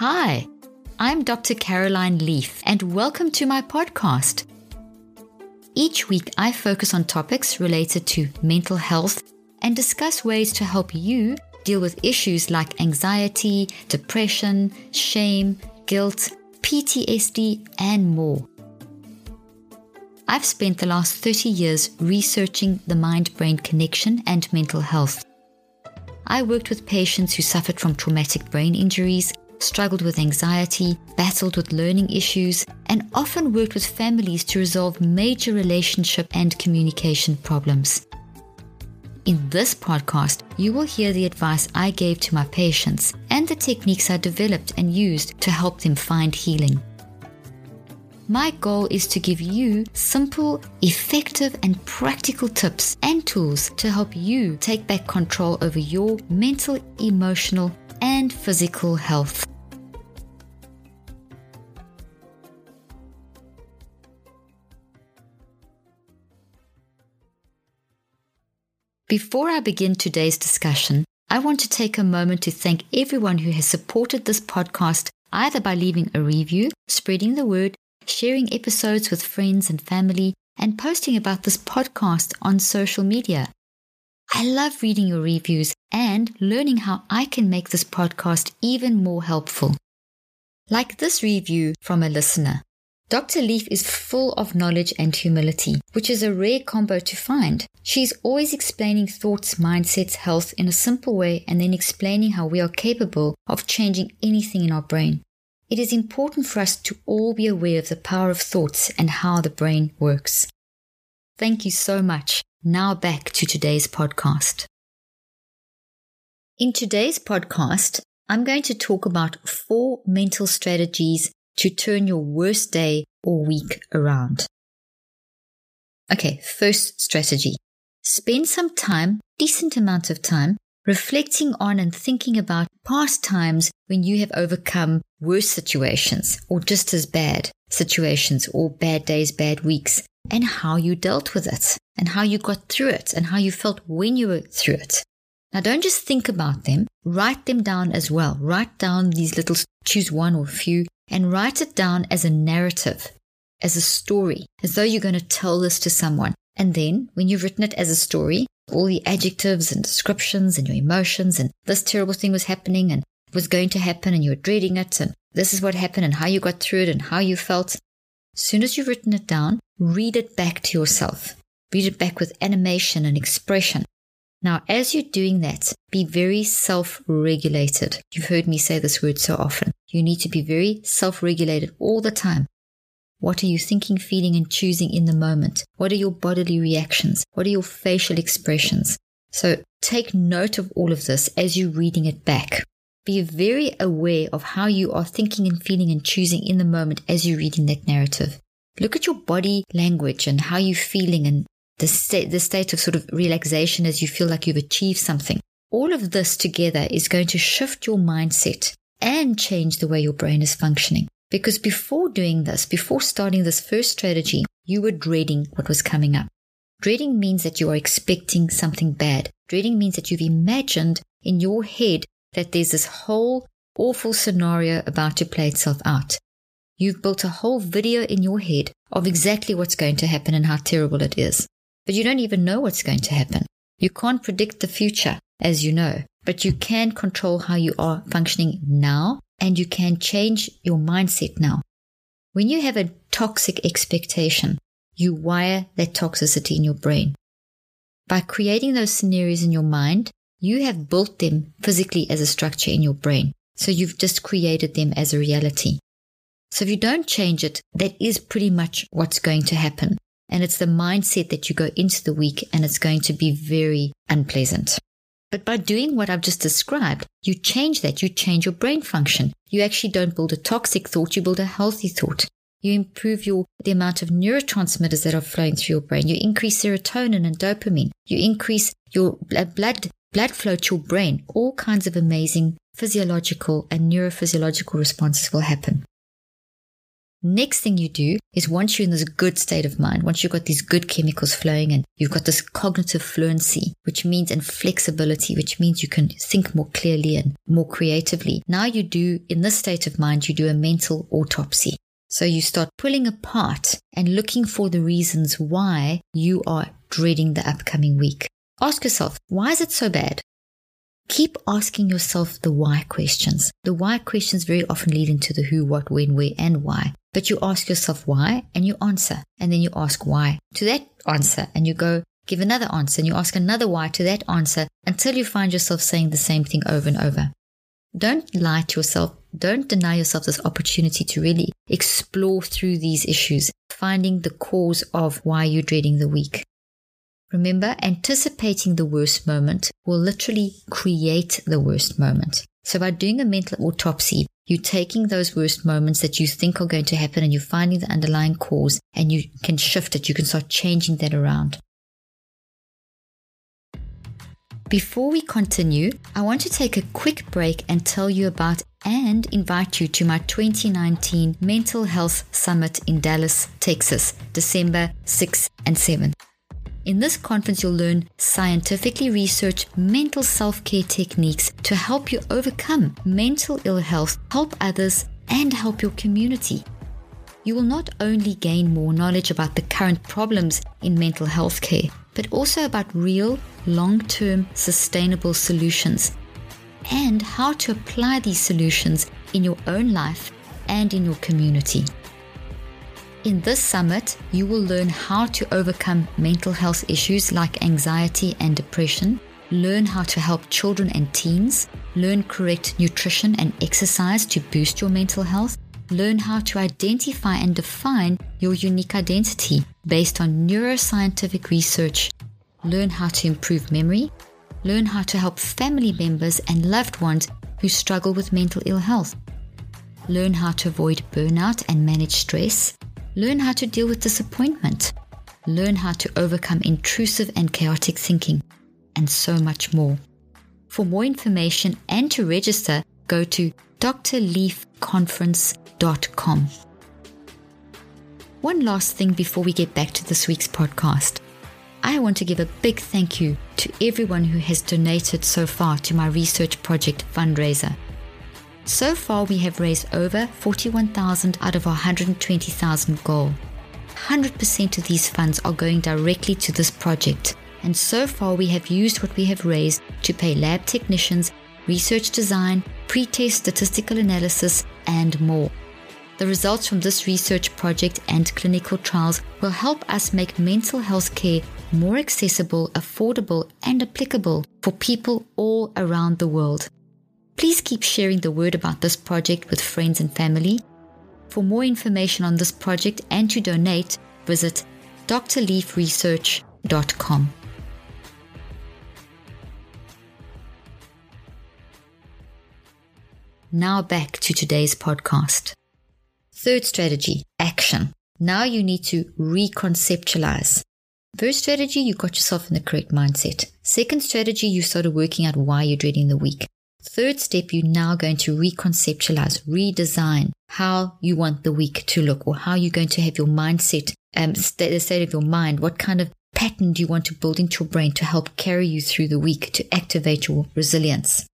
Hi, I'm Dr. Caroline Leaf, and welcome to my podcast. Each week, I focus on topics related to mental health and discuss ways to help you deal with issues like anxiety, depression, shame, guilt, PTSD, and more. I've spent the last 30 years researching the mind brain connection and mental health. I worked with patients who suffered from traumatic brain injuries, struggled with anxiety, battled with learning issues, and often worked with families to resolve major relationship and communication problems. In this podcast, you will hear the advice I gave to my patients and the techniques I developed and used to help them find healing. My goal is to give you simple, effective, and practical tips and tools to help you take back control over your mental, emotional, and physical health. Before I begin today's discussion, I want to take a moment to thank everyone who has supported this podcast either by leaving a review, spreading the word, sharing episodes with friends and family, and posting about this podcast on social media. I love reading your reviews and learning how I can make this podcast even more helpful. Like this review from a listener. Dr. Leaf is full of knowledge and humility, which is a rare combo to find. She's always explaining thoughts, mindsets, health in a simple way and then explaining how we are capable of changing anything in our brain. It is important for us to all be aware of the power of thoughts and how the brain works. Thank you so much. Now back to today's podcast. In today's podcast, I'm going to talk about four mental strategies to turn your worst day or week around. Okay, first strategy. Spend some time, decent amount of time, reflecting on and thinking about past times when you have overcome worse situations or just as bad situations or bad days, bad weeks, and how you dealt with it and how you got through it and how you felt when you were through it. Now, don't just think about them, write them down as well. Write down these little, choose one or few and write it down as a narrative, as a story, as though you're going to tell this to someone. And then when you've written it as a story, all the adjectives and descriptions and your emotions and this terrible thing was happening and was going to happen and you were dreading it and this is what happened and how you got through it and how you felt. As soon as you've written it down, read it back to yourself. Read it back with animation and expression. Now, as you're doing that, be very self regulated. You've heard me say this word so often. You need to be very self regulated all the time. What are you thinking, feeling, and choosing in the moment? What are your bodily reactions? What are your facial expressions? So take note of all of this as you're reading it back. Be very aware of how you are thinking and feeling and choosing in the moment as you're reading that narrative. Look at your body language and how you're feeling and the state, the state of sort of relaxation as you feel like you've achieved something. All of this together is going to shift your mindset and change the way your brain is functioning. Because before doing this, before starting this first strategy, you were dreading what was coming up. Dreading means that you are expecting something bad. Dreading means that you've imagined in your head that there's this whole awful scenario about to play itself out. You've built a whole video in your head of exactly what's going to happen and how terrible it is but you don't even know what's going to happen. You can't predict the future, as you know, but you can control how you are functioning now and you can change your mindset now. When you have a toxic expectation, you wire that toxicity in your brain. By creating those scenarios in your mind, you have built them physically as a structure in your brain. So you've just created them as a reality. So if you don't change it, that is pretty much what's going to happen. And it's the mindset that you go into the week and it's going to be very unpleasant. But by doing what I've just described, you change that. You change your brain function. You actually don't build a toxic thought, you build a healthy thought. You improve your the amount of neurotransmitters that are flowing through your brain. You increase serotonin and dopamine. You increase your blood blood flow to your brain. All kinds of amazing physiological and neurophysiological responses will happen. Next thing you do is once you're in this good state of mind, once you've got these good chemicals flowing and you've got this cognitive fluency, which means and flexibility, which means you can think more clearly and more creatively. Now you do, in this state of mind, you do a mental autopsy. So you start pulling apart and looking for the reasons why you are dreading the upcoming week. Ask yourself, why is it so bad? Keep asking yourself the why questions. The why questions very often lead into the who, what, when, where, and why. But you ask yourself why and you answer. And then you ask why to that answer and you go give another answer and you ask another why to that answer until you find yourself saying the same thing over and over. Don't lie to yourself. Don't deny yourself this opportunity to really explore through these issues, finding the cause of why you're dreading the week. Remember, anticipating the worst moment will literally create the worst moment. So by doing a mental autopsy, you're taking those worst moments that you think are going to happen and you're finding the underlying cause and you can shift it. You can start changing that around. Before we continue, I want to take a quick break and tell you about and invite you to my 2019 Mental Health Summit in Dallas, Texas, December 6 and 7. In this conference, you'll learn scientifically researched mental self care techniques to help you overcome mental ill health, help others, and help your community. You will not only gain more knowledge about the current problems in mental health care, but also about real, long term, sustainable solutions and how to apply these solutions in your own life and in your community. In this summit, you will learn how to overcome mental health issues like anxiety and depression, learn how to help children and teens, learn correct nutrition and exercise to boost your mental health, learn how to identify and define your unique identity based on neuroscientific research, learn how to improve memory, learn how to help family members and loved ones who struggle with mental ill health, learn how to avoid burnout and manage stress Learn how to deal with disappointment. Learn how to overcome intrusive and chaotic thinking, and so much more. For more information and to register, go to drleafconference.com. One last thing before we get back to this week's podcast. I want to give a big thank you to everyone who has donated so far to my research project fundraiser. So far, we have raised over 41,000 out of our 120,000 goal. 100% of these funds are going directly to this project, and so far we have used what we have raised to pay lab technicians, research design, pre-test statistical analysis, and more. The results from this research project and clinical trials will help us make mental health care more accessible, affordable, and applicable for people all around the world. Please keep sharing the word about this project with friends and family. For more information on this project and to donate, visit drleafresearch.com. Now back to today's podcast. Third strategy, action. Now you need to reconceptualize. First strategy, you got yourself in the correct mindset. Second strategy, you started working out why you're dreading the week. Third step, you're now going to reconceptualize, redesign how you want the week to look or how you're going to have your mindset, um, the state of your mind. What kind of pattern do you want to build into your brain to help carry you through the week to activate your resilience?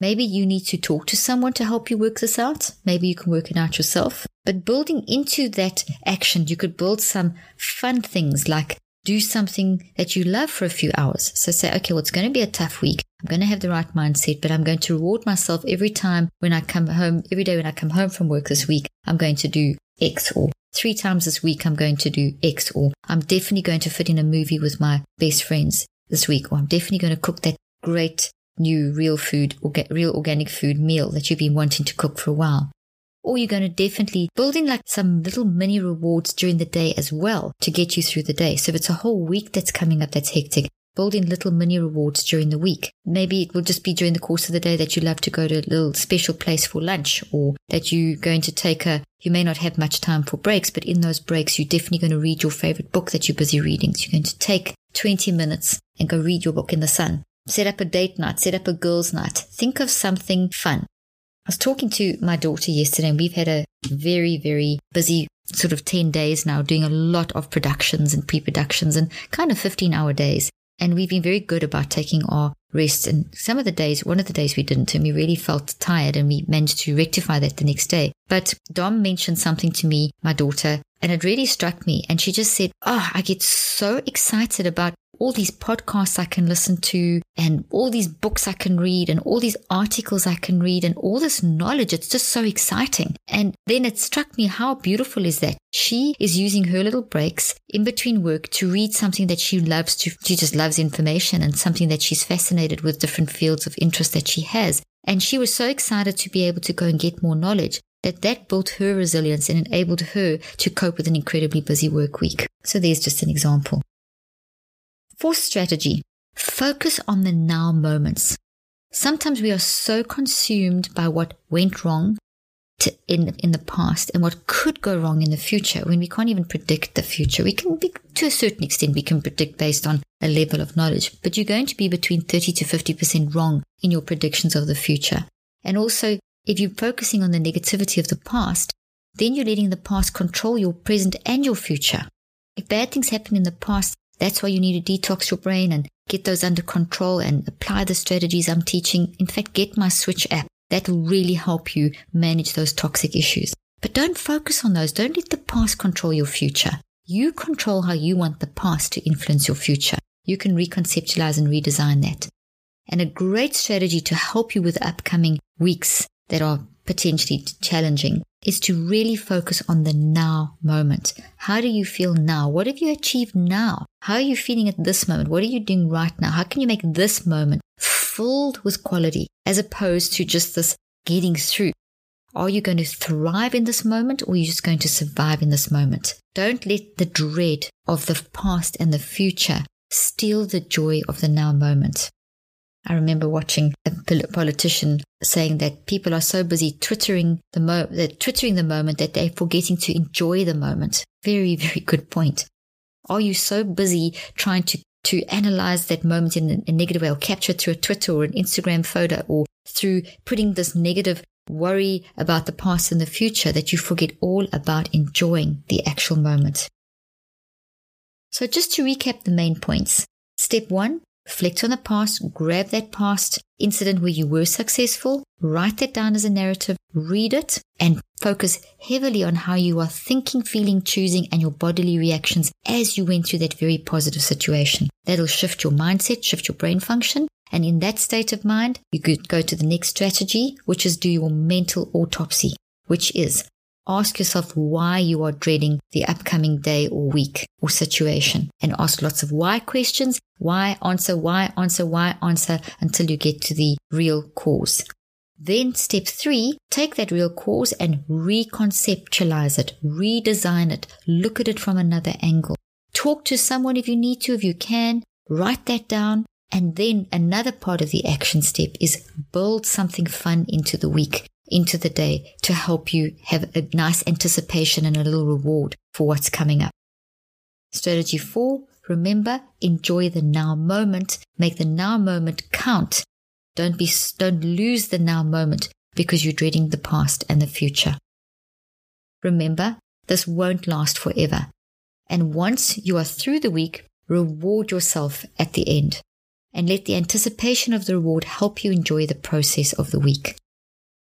Maybe you need to talk to someone to help you work this out. Maybe you can work it out yourself. But building into that action, you could build some fun things like do something that you love for a few hours. So say, okay, well, it's going to be a tough week. I'm going to have the right mindset, but I'm going to reward myself every time when I come home, every day when I come home from work this week, I'm going to do X or three times this week, I'm going to do X or I'm definitely going to fit in a movie with my best friends this week, or I'm definitely going to cook that great new real food or get real organic food meal that you've been wanting to cook for a while or you're going to definitely build in like some little mini rewards during the day as well to get you through the day. So if it's a whole week that's coming up that's hectic, build in little mini rewards during the week. Maybe it will just be during the course of the day that you love to go to a little special place for lunch or that you're going to take a, you may not have much time for breaks, but in those breaks, you're definitely going to read your favorite book that you're busy reading. So you're going to take 20 minutes and go read your book in the sun. Set up a date night, set up a girls' night. Think of something fun. I was talking to my daughter yesterday and we've had a very, very busy sort of 10 days now doing a lot of productions and pre-productions and kind of 15 hour days. And we've been very good about taking our rest. And some of the days, one of the days we didn't, and we really felt tired and we managed to rectify that the next day. But Dom mentioned something to me, my daughter, and it really struck me. And she just said, Oh, I get so excited about all these podcasts I can listen to and all these books I can read and all these articles I can read and all this knowledge. It's just so exciting. And then it struck me how beautiful is that? She is using her little breaks in between work to read something that she loves to, she just loves information and something that she's fascinated with different fields of interest that she has. And she was so excited to be able to go and get more knowledge that that built her resilience and enabled her to cope with an incredibly busy work week. So there's just an example. Fourth strategy, focus on the now moments. Sometimes we are so consumed by what went wrong to, in, in the past and what could go wrong in the future when we can't even predict the future. We can be, to a certain extent, we can predict based on a level of knowledge, but you're going to be between 30 to 50% wrong in your predictions of the future. And also, if you're focusing on the negativity of the past, then you're letting the past control your present and your future. If bad things happen in the past, that's why you need to detox your brain and get those under control and apply the strategies I'm teaching. In fact, get my Switch app. That will really help you manage those toxic issues. But don't focus on those. Don't let the past control your future. You control how you want the past to influence your future. You can reconceptualize and redesign that. And a great strategy to help you with the upcoming weeks that are potentially challenging is to really focus on the now moment. How do you feel now? What have you achieved now? How are you feeling at this moment? What are you doing right now? How can you make this moment filled with quality as opposed to just this getting through? Are you going to thrive in this moment or are you just going to survive in this moment? Don't let the dread of the past and the future steal the joy of the now moment. I remember watching a politician saying that people are so busy twittering the mo- that twittering the moment that they're forgetting to enjoy the moment. Very, very good point. Are you so busy trying to to analyze that moment in a negative way or capture it through a Twitter or an Instagram photo or through putting this negative worry about the past and the future that you forget all about enjoying the actual moment. So just to recap the main points. Step one, Reflect on the past, grab that past incident where you were successful, write that down as a narrative, read it, and focus heavily on how you are thinking, feeling, choosing, and your bodily reactions as you went through that very positive situation. That'll shift your mindset, shift your brain function. And in that state of mind, you could go to the next strategy, which is do your mental autopsy, which is Ask yourself why you are dreading the upcoming day or week or situation and ask lots of why questions. Why answer, why answer, why answer until you get to the real cause. Then step three, take that real cause and reconceptualize it, redesign it, look at it from another angle. Talk to someone if you need to, if you can, write that down. And then another part of the action step is build something fun into the week into the day to help you have a nice anticipation and a little reward for what's coming up. Strategy four, remember, enjoy the now moment. Make the now moment count. Don't be, don't lose the now moment because you're dreading the past and the future. Remember, this won't last forever. And once you are through the week, reward yourself at the end and let the anticipation of the reward help you enjoy the process of the week.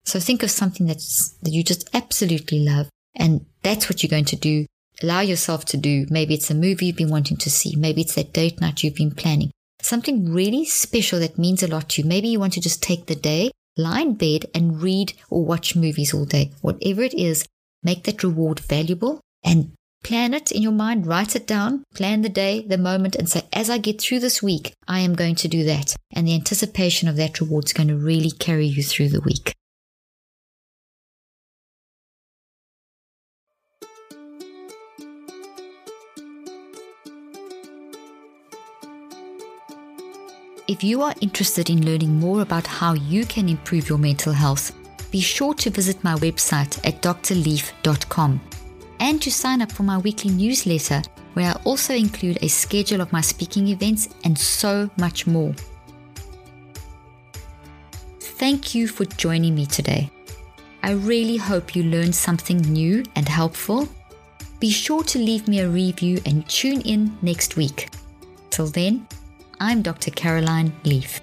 So think of something that's, that you just absolutely love. And that's what you're going to do. Allow yourself to do. Maybe it's a movie you've been wanting to see. Maybe it's that date night you've been planning. Something really special that means a lot to you. Maybe you want to just take the day, lie in bed and read or watch movies all day. Whatever it is, make that reward valuable and plan it in your mind, write it down, plan the day, the moment, and say, as I get through this week, I am going to do that. And the anticipation of that reward is going to really carry you through the week. If you are interested in learning more about how you can improve your mental health, be sure to visit my website at drleaf.com and to sign up for my weekly newsletter, where I also include a schedule of my speaking events and so much more. Thank you for joining me today. I really hope you learned something new and helpful. Be sure to leave me a review and tune in next week. Till then, I'm Dr. Caroline Leaf.